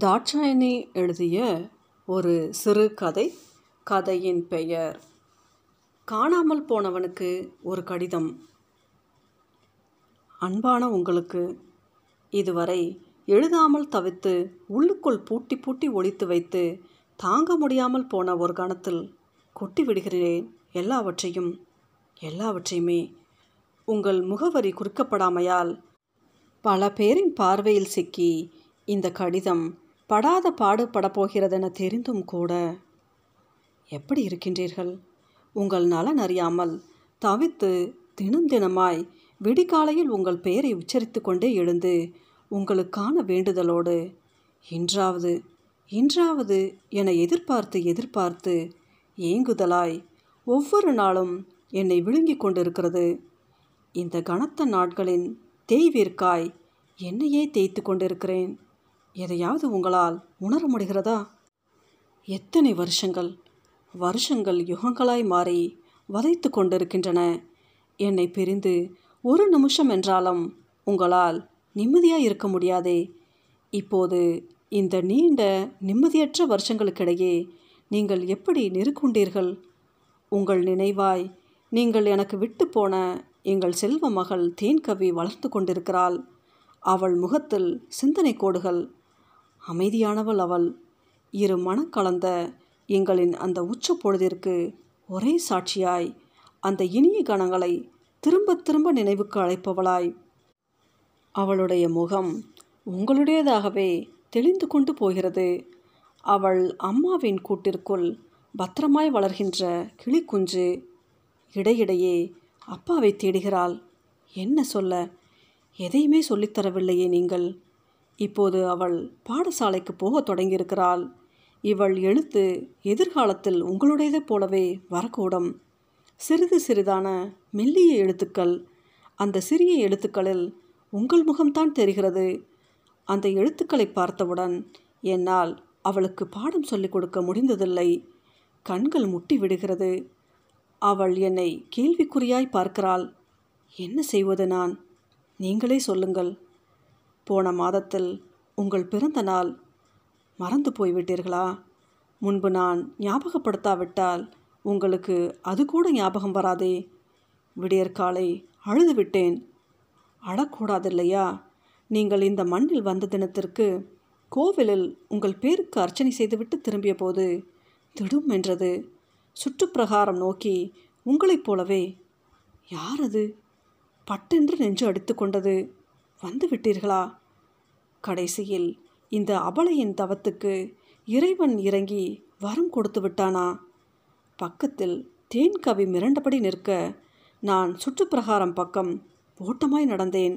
தாட்சாயணி எழுதிய ஒரு சிறு கதை கதையின் பெயர் காணாமல் போனவனுக்கு ஒரு கடிதம் அன்பான உங்களுக்கு இதுவரை எழுதாமல் தவித்து உள்ளுக்குள் பூட்டி பூட்டி ஒழித்து வைத்து தாங்க முடியாமல் போன ஒரு கணத்தில் கொட்டி விடுகிறேன் எல்லாவற்றையும். எல்லாவற்றையுமே உங்கள் முகவரி குறிக்கப்படாமையால் பல பேரின் பார்வையில் சிக்கி இந்த கடிதம் படாத பாடு படப்போகிறதென தெரிந்தும் கூட. எப்படி இருக்கின்றீர்கள்? உங்கள் நலன் அறியாமல் தவித்து தினம் தினமாய் விடிகாலையில் உங்கள் பெயரை உச்சரித்து கொண்டே எழுந்து உங்களுக்கான வேண்டுதலோடு இன்றாவது இன்றாவது என எதிர்பார்த்து எதிர்பார்த்து ஏங்குதலாய் ஒவ்வொரு நாளும் என்னை விழுங்கிக் கொண்டிருக்கிறது. இந்த கனத்த நாட்களின் தேய்விற்காய் என்னையே தேய்த்து கொண்டிருக்கிறேன். எதையாவது உங்களால் உணர முடிகிறதா? எத்தனை வருஷங்கள் வருஷங்கள் யுகங்களாய் மாறி வதைத்து கொண்டிருக்கின்றன. என்னை பிரிந்து ஒரு நிமிஷம் என்றாலும் உங்களால் நிம்மதியாக இருக்க முடியாதே. இப்போது இந்த நீண்ட நிம்மதியற்ற வருஷங்களுக்கிடையே நீங்கள் எப்படி நெருக்குண்டீர்கள்? உங்கள் நினைவாய் நீங்கள் எனக்கு விட்டு போன எங்கள் செல்வ மகள் தேன்கவி வளர்த்து கொண்டிருக்கிறாள். அவள் முகத்தில் சிந்தனை கோடுகள் அமைதியானவள் அவள். இரு மனக்கலந்த எங்களின் அந்த உச்ச பொழுதிற்கு ஒரே சாட்சியாய் அந்த இனிய கணங்களை திரும்ப திரும்ப நினைவுக்கு அழைப்பவளாய். அவளுடைய முகம் உங்களுடையதாகவே தெளிந்து கொண்டு போகிறது. அவள் அம்மாவின் கூட்டிற்குள் பத்திரமாய் வளர்கின்ற கிளிக்குஞ்சு இடையிடையே அப்பாவை தேடுகிறாள். என்ன சொல்ல? எதையுமே சொல்லித்தரவில்லையே நீங்கள். இப்போது அவள் பாடசாலைக்கு போகத் தொடங்கியிருக்கிறாள். இவள் எழுத்து எதிர்காலத்தில் உங்களுடையதைப் போலவே வரக்கூடும். சிறிது சிறிதான மெல்லிய எழுத்துக்கள். அந்த சிறிய எழுத்துக்களில் உங்கள் முகம்தான் தெரிகிறது. அந்த எழுத்துக்களை பார்த்தவுடன் என்னால் அவளுக்கு பாடம் சொல்லிக் கொடுக்க முடிந்ததில்லை. கண்கள் முட்டி விடுகிறது அவள் என்னை கேள்விக்குறியாய் பார்க்கிறாள். என்ன செய்வது நான்? நீங்களே சொல்லுங்கள். போன மாதத்தில் உங்கள் பிறந்த நாள் மறந்து போய்விட்டீர்களா? முன்பு நான் ஞாபகப்படுத்தாவிட்டால் உங்களுக்கு அது கூட ஞாபகம் வராதே. விடியற்காலை அழுது விட்டேன் அழக்கூடாதில்லையா நீங்கள் இந்த மண்ணில் வந்த தினத்திற்கு கோவிலில் உங்கள் பேருக்கு அர்ச்சனை செய்துவிட்டு திரும்பிய போது திடும் என்றது. சுற்றுப்பிரகாரம் நோக்கி உங்களைப் போலவே. யார் அது? பட்டென்று நெஞ்சு அடித்து கொண்டது. வந்து விட்டீர்களா கடைசியில் இந்த அபலையின் தவத்துக்கு இறைவன் இறங்கி வரம் கொடுத்து விட்டானா? பக்கத்தில் தேன் கவி மிரண்டபடி நிற்க நான் சுற்றுப்பிரகாரம் பக்கம் ஓட்டமாய் நடந்தேன்.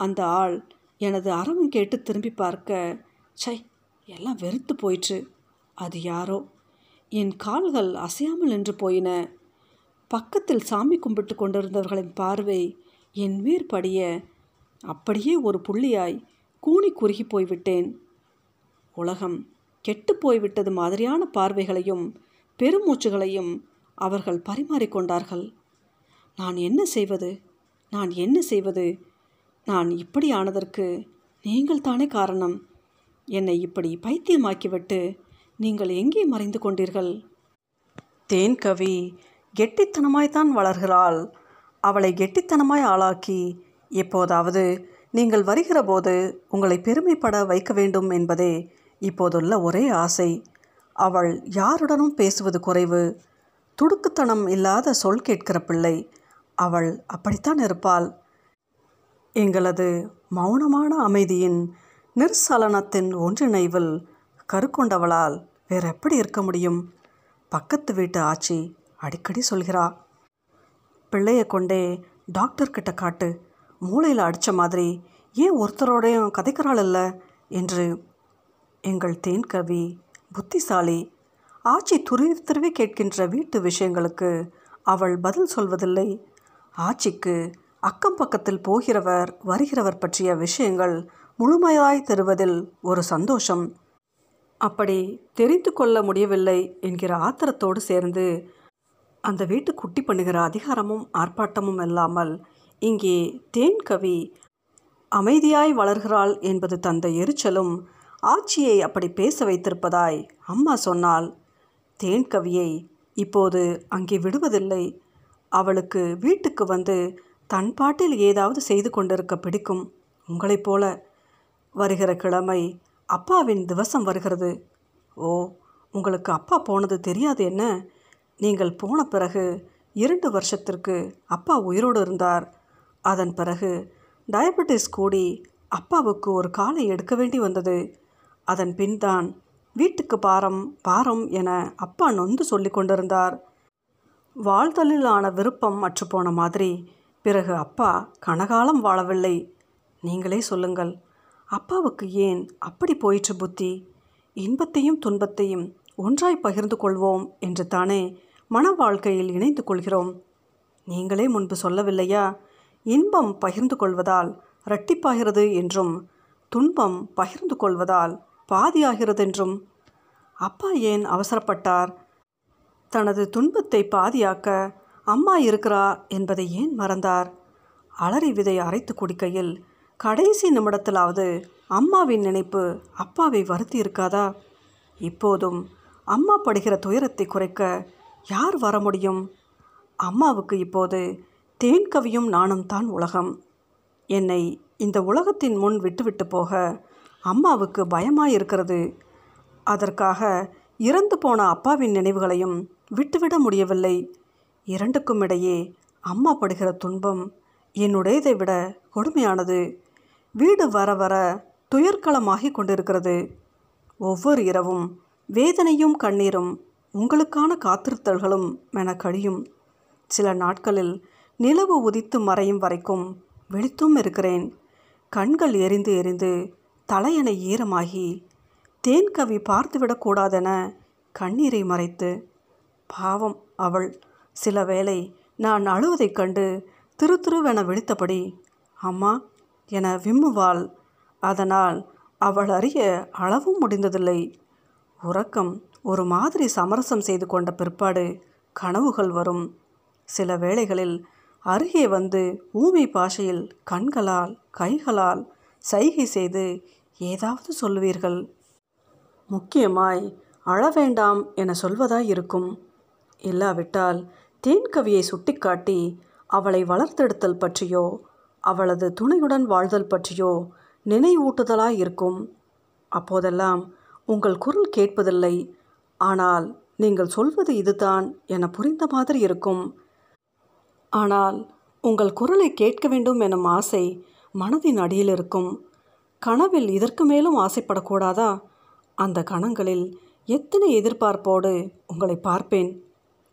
அந்த ஆள் எனது அரவம் கேட்டு திரும்பி பார்க்க சை எல்லாம் வெறுத்து போயிற்று. அது யாரோ? என் கால்கள் அசையாமல் நின்று போயின. பக்கத்தில் சாமி கும்பிட்டு கொண்டிருந்தவர்களின் பார்வை என் மேற்படிய அப்படியே ஒரு புள்ளியாய் கூணி குறுகி போய்விட்டேன். உலகம் கெட்டு போய்விட்டது மாதிரியான பார்வைகளையும் பெருமூச்சுகளையும் அவர்கள் பரிமாறிக்கொண்டார்கள் நான் என்ன செய்வது? நான் என்ன செய்வது? நான் இப்படி ஆனதற்கு நீங்கள் தானே காரணம்? என்னை இப்படி பைத்தியமாக்கிவிட்டு நீங்கள் எங்கே மறைந்து கொண்டீர்கள்? தேன் கவி கெட்டித்தனமாய்த்தான் வளர்கிறாள். அவளை கெட்டித்தனமாய் ஆளாக்கி எப்போதாவது நீங்கள் வருகிற போது உங்களை பெருமைப்பட வைக்க வேண்டும் என்பதே இப்போதுள்ள ஒரே ஆசை. அவள் யாருடனும் பேசுவது குறைவு. துடுக்குத்தனம் இல்லாத சொல் கேட்கிற பிள்ளை. அவள் அப்படித்தான் இருப்பாள். எங்களது மௌனமான அமைதியின் நிர்சலனத்தின் ஒன்றிணைவில் கருக்கொண்டவளால் வேற எப்படி இருக்க முடியும்? பக்கத்து வீட்டு ஆச்சி அடிக்கடி சொல்கிறா. பிள்ளையை கொண்டே டாக்டர்கிட்ட காட்டு. மூளையில் அடித்த மாதிரி ஏன் ஒருத்தரோடையும் கதைக்கிறாள் இல்லை? என்று எங்கள் தேன் கவி புத்திசாலி ஆச்சி துருவி துருவி கேட்கின்ற வீட்டு விஷயங்களுக்கு அவள் பதில் சொல்வதில்லை. ஆச்சிக்கு அக்கம் பக்கத்தில் போகிறவர் வருகிறவர் பற்றிய விஷயங்கள் முழுமையாய் தருவதில் ஒரு சந்தோஷம். அப்படி தெரிந்து கொள்ள முடியவில்லை என்கிற ஆத்திரத்தோடு சேர்ந்து அந்த வீட்டு குட்டி பண்ணுகிற அதிகாரமும் ஆர்ப்பாட்டமும் இல்லாமல் இங்கே தேன் கவி அமைதியாய் வளர்கிறாள் என்பது தந்த எரிச்சலும் ஆட்சியை அப்படி பேச வைத்திருப்பதாய் அம்மா சொன்னால் தேன் கவியை இப்போது அங்கே விடுவதில்லை. அவளுக்கு வீட்டுக்கு வந்து தன் பாட்டில் ஏதாவது செய்து கொண்டிருக்க பிடிக்கும். உங்களைப் போல வருகிற கிழமை அப்பாவின் திவசம் வருகிறது. ஓ உங்களுக்கு அப்பா போனது தெரியாது என்ன? நீங்கள் போன பிறகு இரண்டு வருஷத்திற்கு அப்பா உயிரோடு இருந்தார். அதன் பிறகு டயபெட்டிஸ் கூடி அப்பாவுக்கு ஒரு காலை எடுக்க வேண்டி வந்தது. அதன் பின் தான் வீட்டுக்கு பாரம் பாரம் என அப்பா நொந்து சொல்லி கொண்டிருந்தார். வாழ்தலிலான விருப்பம் அற்றுப்போன மாதிரி பிறகு அப்பா கனகாலம் வாழவில்லை. நீங்களே சொல்லுங்கள் அப்பாவுக்கு ஏன் அப்படி போயிற்று புத்தி? இன்பத்தையும் துன்பத்தையும் ஒன்றாய் பகிர்ந்து கொள்வோம் என்று தானே மன வாழ்க்கையில் இணைந்து கொள்கிறோம். நீங்களே முன்பு சொல்லவில்லையா? இன்பம் பகிர்ந்து கொள்வதால் இரட்டிப்பாகிறது என்றும் துன்பம் பகிர்ந்து கொள்வதால் பாதியாகிறதென்றும் அப்பா ஏன் அவசரப்பட்டார்? தனது துன்பத்தை பாதியாக்க அம்மா இருக்கிறா என்பதை ஏன் மறந்தார்? அலறி விதை அரைத்து குடிக்கையில் கடைசி நிமிடத்திலாவது அம்மாவின் நினைப்பு அப்பாவை வருத்தி இருக்காதா இப்போதும் அம்மா படுகிற துயரத்தை குறைக்க யார் வர முடியும்? அம்மாவுக்கு இப்போது தேன் கவியும் நானும் தான் உலகம். என்னை இந்த உலகத்தின் முன் விட்டுவிட்டு போக அம்மாவுக்கு பயமாயிருக்கிறது. அதற்காக இறந்து போன அப்பாவின் நினைவுகளையும் விட்டுவிட முடியவில்லை. இரண்டுக்கும் இடையே அம்மா படுகிற துன்பம் என்னுடையதை விட கொடுமையானது. வீடு வர வர துயர்களமாகிக் கொண்டிருக்கிறது. ஒவ்வொரு இரவும் வேதனையும் கண்ணீரும் உங்களுக்கான காத்திருத்தல்களும் என கழியும் சில நாட்களில் நிலவு உதித்து மறையும் வரைக்கும் விழித்தும் இருக்கிறேன். கண்கள் எரிந்து எரிந்து தலையணை ஈரமாகி தேன் கவி பார்த்துவிடக்கூடாதென கண்ணீரை மறைத்து பாவம் அவள். சில வேளை நான் அழுவதைக் கண்டு திரு திருவென விழித்தபடி அம்மா என விம்முவாள். அதனால் அவள் அறிய அளவும் முடிந்ததில்லை. உறக்கம் ஒரு மாதிரி சமரசம் செய்து கொண்ட பிற்பாடு கனவுகள் வரும். சில வேளைகளில் அருகே வந்து ஊமை பாஷையில் கண்களால் கைகளால் சைகை செய்து ஏதாவது சொல்லுவீர்கள். முக்கியமாய் அழ வேண்டாம் என சொல்வதாய் இருக்கும். இல்லாவிட்டால் தேன்கவியை சுட்டிக்காட்டி அவளை வளர்த்தெடுத்தல் பற்றியோ அவளது துணையுடன் வாழ்தல் பற்றியோ நினைவூட்டுதலாய் இருக்கும். அப்போதெல்லாம் உங்கள் குரல் கேட்பதில்லை. ஆனால் நீங்கள் சொல்வது இதுதான் என புரிந்த மாதிரி இருக்கும். ஆனால் உங்கள் குரலை கேட்க வேண்டும் எனும் ஆசை மனதின் அடியில் இருக்கும். கனவில் இதற்கு மேலும் ஆசைப்படக்கூடாதா? அந்த கணங்களில் எத்தனை எதிர்பார்ப்போடு உங்களை பார்ப்பேன்.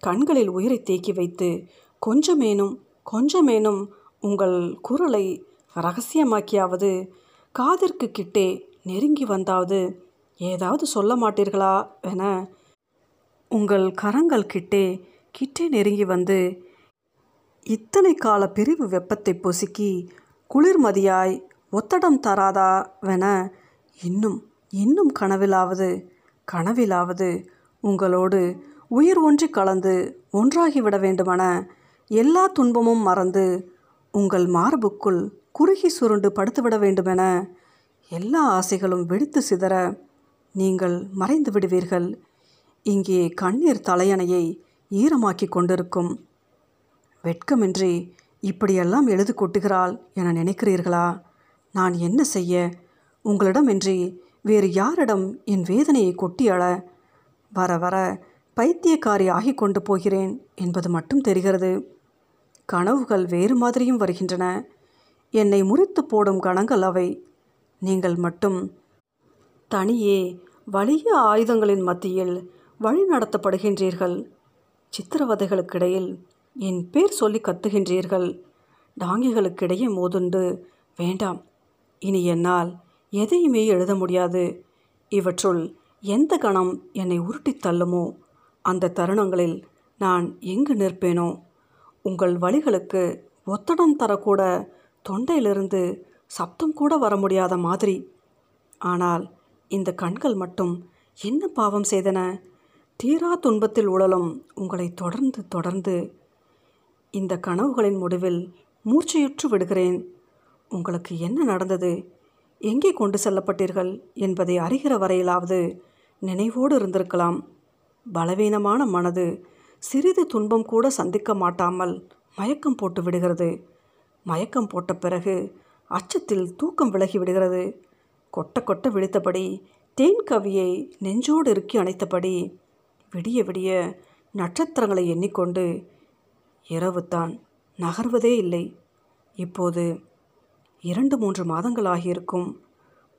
கண்களில் உயிரை தேக்கி வைத்து கொஞ்சமேனும் கொஞ்சமேனும் உங்கள் குரலை ரகசியமாக்கியாவது காதிற்கு கிட்டே நெருங்கி வந்தாவது ஏதாவது சொல்ல மாட்டீர்களா? என உங்கள் கரங்கள் கிட்டே கிட்டே நெருங்கி வந்து இத்தனை கால பிரிவு வெப்பத்தை பொசுக்கி குளிர்மதியாய் ஒத்தடம் தராதாவென இன்னும் இன்னும் கனவிலாவது கனவிலாவது உங்களோடு உயிர் ஒன்றி கலந்து ஒன்றாகிவிட வேண்டுமென எல்லா துன்பமும் மறந்து உங்கள் மார்புக்குள் குறுகி சுருண்டு படுத்துவிட வேண்டுமென எல்லா ஆசைகளும் வெடித்து சிதற நீங்கள் மறைந்து விடுவீர்கள் இங்கே கண்ணீர் தலையணையை ஈரமாக்கி கொண்டிருக்கும் வெட்கமின்றி இப்படியெல்லாம் எழுது கொட்டுகிறாள் என நினைக்கிறீர்களா? நான் என்ன செய்ய? உங்களிடமின்றி வேறு யாரிடம் என் வேதனையை கொட்டி அழ வர வர பைத்தியக்காரி ஆகிக் கொண்டு போகிறேன் என்பது மட்டும் தெரிகிறது. கனவுகள் வேறு மாதிரியும் வருகின்றன. என்னை முறித்து போடும் கணங்கள் அவை. நீங்கள் மட்டும் தனியே வலிய ஆயுதங்களின் மத்தியில் வழி நடத்தப்படுகின்றீர்கள் சித்திரவதைகளுக்கிடையில் என் பேர் சொல்லி கத்துகின்றீர்கள். டாங்கிகளுக்கிடையே மோதுண்டு வேண்டாம் இனி என்னால் எதையுமே எழுத முடியாது. இவற்றுள் எந்த கணம் என்னை உருட்டித் தள்ளுமோ அந்த தருணங்களில் நான் எங்கு நிற்பேனோ? உங்கள் வழிகளுக்கு ஒத்தடம் தரக்கூட தொண்டையிலிருந்து சப்தம் கூட வர முடியாத மாதிரி. ஆனால் இந்த கண்கள் மட்டும் என்ன பாவம் செய்தன? தீரா துன்பத்தில் உழலும் உங்களை தொடர்ந்து தொடர்ந்து இந்த கனவுகளின் முடிவில் மூச்சையுற்று விடுகிறேன். உங்களுக்கு என்ன நடந்தது? எங்கே கொண்டு செல்லப்பட்டீர்கள் என்பதை அறிகிற வரையிலாவது நினைவோடு இருந்திருக்கலாம். பலவீனமான மனது சிறிது துன்பம் கூட சந்திக்க மாட்டாமல் மயக்கம் போட்டு விடுகிறது. மயக்கம் போட்ட பிறகு அச்சத்தில் தூக்கம் விலகி விடுகிறது. கொட்ட கொட்ட விழித்தபடி தேன் கவியை நெஞ்சோடு இறுக்கி அணைத்தபடி விடிய விடிய நட்சத்திரங்களை எண்ணிக்கொண்டு இரவுத்தான் நகர்வதே இல்லை. இப்போது இரண்டு மூன்று மாதங்களாகியிருக்கும்.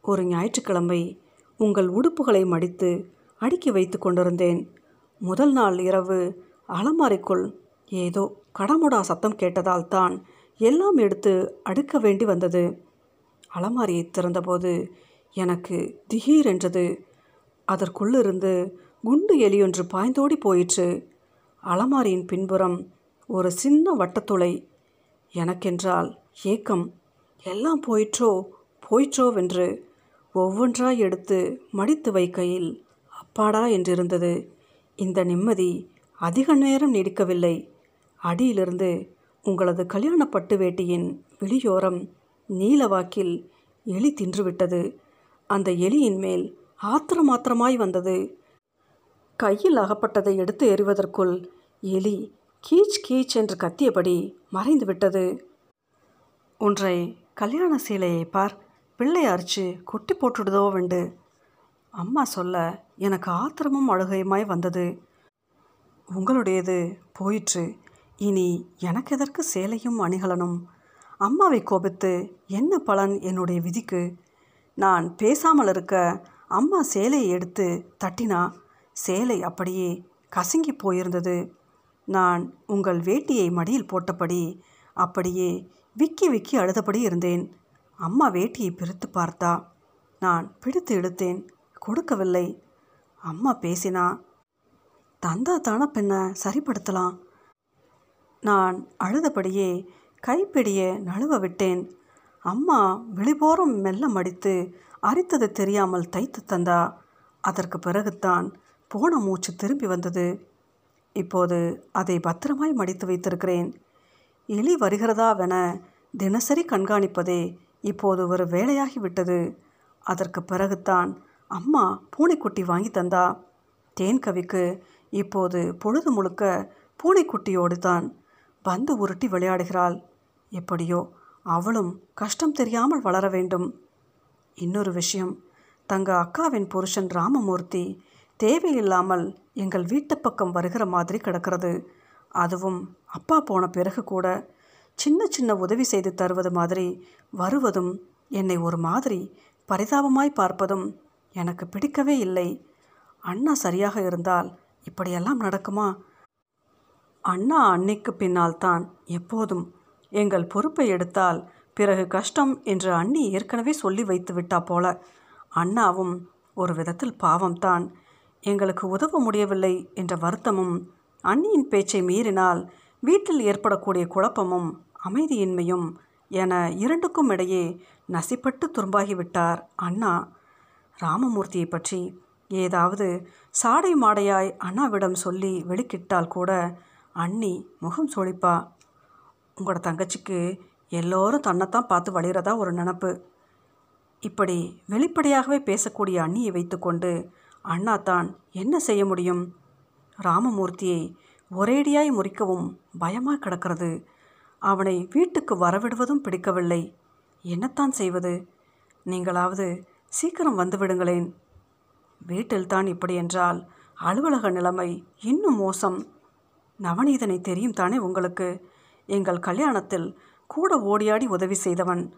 ஒரு ஞாயிற்றுக்கிழமை உங்கள் உடுப்புகளை மடித்து அடுக்கி வைத்து கொண்டிருந்தேன். முதல் நாள் இரவு அலமாரிக்குள் ஏதோ கடமுடா சத்தம் கேட்டதால் தான் எல்லாம் எடுத்து அடுக்க வேண்டி வந்தது. அலமாரியை திறந்தபோது எனக்கு திகீரென்றது அதற்குள்ளிருந்து குண்டு எலியொன்று பாய்ந்தோடி போயிற்று. அலமாரியின் பின்புறம் ஒரு சின்ன வட்டத்துளை. எனக்கென்றால் ஏக்கம் எல்லாம் போயிற்றோ போயிற்றோவென்று ஒவ்வொன்றாய் எடுத்து மடித்து வைக்கையில் அப்பாடா என்றிருந்தது. இந்த நிம்மதி அதிக நேரம் நீடிக்கவில்லை. அடியிலிருந்து உங்களது கல்யாண பட்டு வேட்டியின் வெளியோரம் நீலவாக்கில் எலி தின்றுவிட்டது. அந்த எலியின் மேல் ஆத்திரமாத்திரமாய் வந்தது. கையில் அகப்பட்டதை எடுத்து எறிவதற்குள் எலி கீச் கீச் என்று கத்தியபடி மறைந்து விட்டது. ஒன்றை கல்யாண சீலையை பார் பிள்ளை அரிச்சு கொட்டி போட்டுடுதோ வெண்டு. அம்மா சொல்ல எனக்கு ஆத்திரமும் அழுகையுமாய் வந்தது. உங்களுடையது போயிற்று. இனி எனக்கு எதற்கு சேலையும் அணிகலனும்? அம்மாவை கோபித்து என்ன பலன் என்னுடைய விதிக்கு? நான் பேசாமல் இருக்க அம்மா சேலையை எடுத்து தட்டினா சேலை அப்படியே கசங்கி போயிருந்தது. நான் உங்கள் வேட்டியை மடியில் போட்டபடி அப்படியே விக்கி விக்கி அழுதபடி இருந்தேன். அம்மா வேட்டியை பிரித்து பார்த்தா நான் பிடித்து இழுத்தேன். கொடுக்கவில்லை. அம்மா பேசினா தந்தா தானே பின்ன சரிப்படுத்தலாம். நான் அழுதபடியே கைப்பிடியை நழுவ விட்டேன். அம்மா வெளிபோரம் மெல்ல மடித்து அரித்தது தெரியாமல் தைத்து தந்தா. அதற்கு பிறகுத்தான் போன மூச்சு திரும்பி வந்தது. இப்போது அதை பத்திரமாய் மடித்து வைத்திருக்கிறேன். எலி வருகிறதாவென தினசரி கண்காணிப்பதே இப்போது ஒரு வேலையாகிவிட்டது. அதற்கு பிறகுத்தான் அம்மா பூனைக்குட்டி வாங்கி தந்தா. தேன்கவிக்கு இப்போது பொழுது முழுக்க பூனைக்குட்டியோடு தான் பந்து உருட்டி விளையாடுகிறாள். எப்படியோ அவளும் கஷ்டம் தெரியாமல் வளர வேண்டும். இன்னொரு விஷயம். தங்க அக்காவின் புருஷன் ராமமூர்த்தி தேவையில்லாமல் எங்கள் வீட்டு பக்கம் வருகிற மாதிரி கிடக்கிறது. அதுவும் அப்பா போன பிறகு கூட சின்ன சின்ன உதவி செய்து தருவது மாதிரி வருவதும் என்னை ஒரு மாதிரி பரிதாபமாய் பார்ப்பதும் எனக்கு பிடிக்கவே இல்லை. அண்ணா சரியாக இருந்தால் இப்படியெல்லாம் நடக்குமா? அண்ணா அன்னைக்கு பின்னால் தான் எப்போதும் எங்கள் பொறுப்பை எடுத்தால் பிறகு கஷ்டம் என்று அண்ணி ஏற்கனவே சொல்லி வைத்து விட்டா போல. அண்ணாவும் ஒரு விதத்தில் பாவம்தான். எங்களுக்கு உதவ முடியவில்லை என்ற வருத்தமும் அண்ணியின் பேச்சை மீறினால் வீட்டில் ஏற்படக்கூடிய குழப்பமும் அமைதியின்மையும் என இரண்டுக்கும் இடையே நசிப்பட்டு துரும்பாகிவிட்டார் அண்ணா. ராமமூர்த்தியை பற்றி ஏதாவது சாடை மாடையாய் அண்ணாவிடம் சொல்லி வெளிக்கிட்டால் கூட அண்ணி முகம் சொழிப்பா. உங்களோட தங்கச்சிக்கு எல்லோரும் தன்னைத்தான் பார்த்து வழிகிறதா ஒரு நினப்பு. இப்படி வெளிப்படையாகவே பேசக்கூடிய அண்ணியை வைத்துக்கொண்டு அண்ணா தான் என்ன செய்ய முடியும்? ராமமூர்த்தியை ஒரேடியாய் முறிக்கவும் பயமாக கிடக்கிறது. அவனை வீட்டுக்கு வரவிடுவதும் பிடிக்கவில்லை. என்னத்தான் செய்வது? நீங்களாவது சீக்கிரம் வந்துவிடுங்களேன் வீட்டில்தான் இப்படி என்றால் அலுவலக நிலைமை இன்னும் மோசம். நவநீதனை தெரியும் தானே உங்களுக்கு? எங்கள் கல்யாணத்தில் கூட ஓடியாடி உதவி செய்தவன்.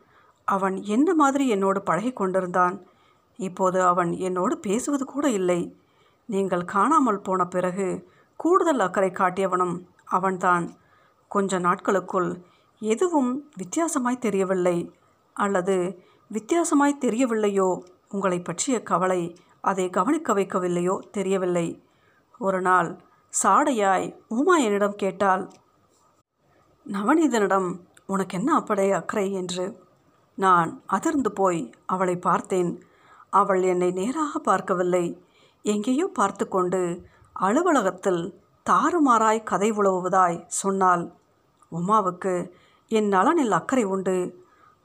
அவன் என்ன மாதிரி என்னோடு பழகி கொண்டிருந்தான் இப்போது அவன் என்னோடு பேசுவது கூட இல்லை. நீங்கள் காணாமல் போன பிறகு கூடுதல் அக்கறை காட்டியவனும் அவன்தான். கொஞ்ச நாட்களுக்குள் எதுவும் வித்தியாசமாய் தெரியவில்லை. அல்லது வித்தியாசமாய் தெரியவில்லையோ? உங்களை பற்றிய கவலை அதை கவனிக்க வைக்கவில்லையோ? தெரியவில்லை. ஒரு நாள் சாடையாய் உமா என்னிடம் கேட்டால் நவநீதனிடம் உனக்கு என்ன அப்படை அக்கறை? என்று நான் அதிர்ந்து போய் அவளை பார்த்தேன். அவள் என்னை நேராக பார்க்கவில்லை. எங்கேயோ பார்த்து கொண்டு அலுவலகத்தில் தாறுமாறாய் கதை உழவுவதாய் சொன்னாள். உமாவுக்கு என் நலனில் அக்கறை உண்டு.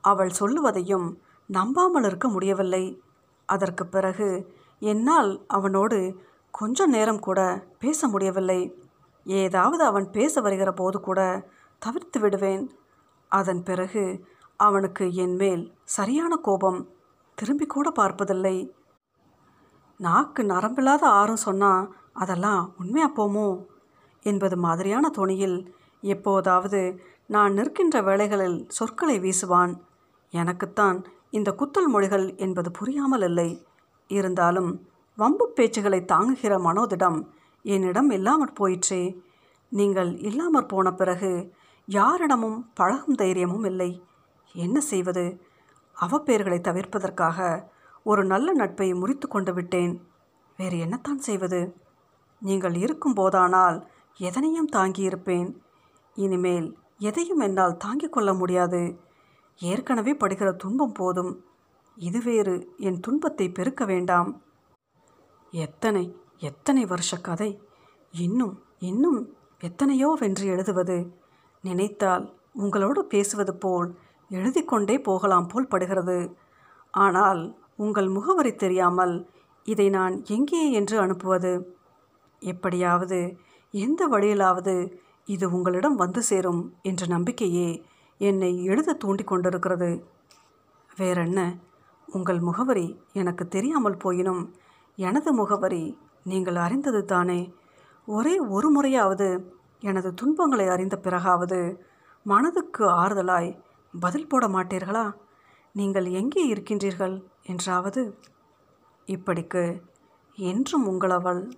அவள் சொல்லுவதையும் நம்பாமல் இருக்க முடியவில்லை. அதற்கு பிறகு என்னால் அவனோடு கொஞ்ச நேரம் கூட பேச முடியவில்லை. ஏதாவது அவன் பேச வருகிற போது கூட தவிர்த்து விடுவேன். அதன் பிறகு அவனுக்கு என் மேல் சரியான கோபம் திரும்பி கூட பார்ப்பதில்லை. நாக்கு நரம்பில்லாத ஆறும் சொன்னால் அதெல்லாம் உண்மையாக போமோ? என்பது மாதிரியான துணியில் எப்போதாவது நான் நிற்கின்ற வேளைகளில் சொற்களை வீசுவான். எனக்குத்தான் இந்த குத்தல் மொழிகள் என்பது புரியாமல் இல்லை. இருந்தாலும் வம்பு பேச்சுகளை தாங்குகிற மனோதிடம் என்னிடம் இல்லாமற் போயிற்றே. நீங்கள் இல்லாமற் போன பிறகு யாரிடமும் பழகும் தைரியமும் இல்லை. என்ன செய்வது? அவப்பெயர்களை தவிர்ப்பதற்காக ஒரு நல்ல நட்பை முறித்து கொண்டு விட்டேன். வேறு என்னத்தான் செய்வது? நீங்கள் இருக்கும் போதானால் எதனையும் தாங்கியிருப்பேன். இனிமேல் எதையும் என்னால் தாங்கிக் கொள்ள முடியாது. ஏற்கனவே படுகிற துன்பம் போதும். இது வேறு என் துன்பத்தை பெருக்க வேண்டாம். எத்தனை எத்தனை வருஷ கதை? இன்னும் இன்னும் எத்தனையோ வென்று எழுதுவது. நினைத்தால் உங்களோடு பேசுவது போல் எழுதி கொண்டே போகலாம் போல் படுகிறது. ஆனால் உங்கள் முகவரி தெரியாமல் இதை நான் எங்கே என்று அனுப்புவது? எப்படியாவது எந்த வழியிலாவது இது உங்களிடம் வந்து சேரும் என்ற நம்பிக்கையே என்னை எழுத தூண்டி கொண்டிருக்கிறது. வேறென்ன? உங்கள் முகவரி எனக்கு தெரியாமல் போயினும் எனது முகவரி நீங்கள் அறிந்தது தானே? ஒரே ஒரு முறையாவது எனது துன்பங்களை அறிந்த பிறகாவது மனதுக்கு ஆறுதலாய் பதில் போட மாட்டீர்களா? நீங்கள் எங்கே இருக்கின்றீர்கள்? என்றாவது இப்படிக்கு என்றும் உங்களவள்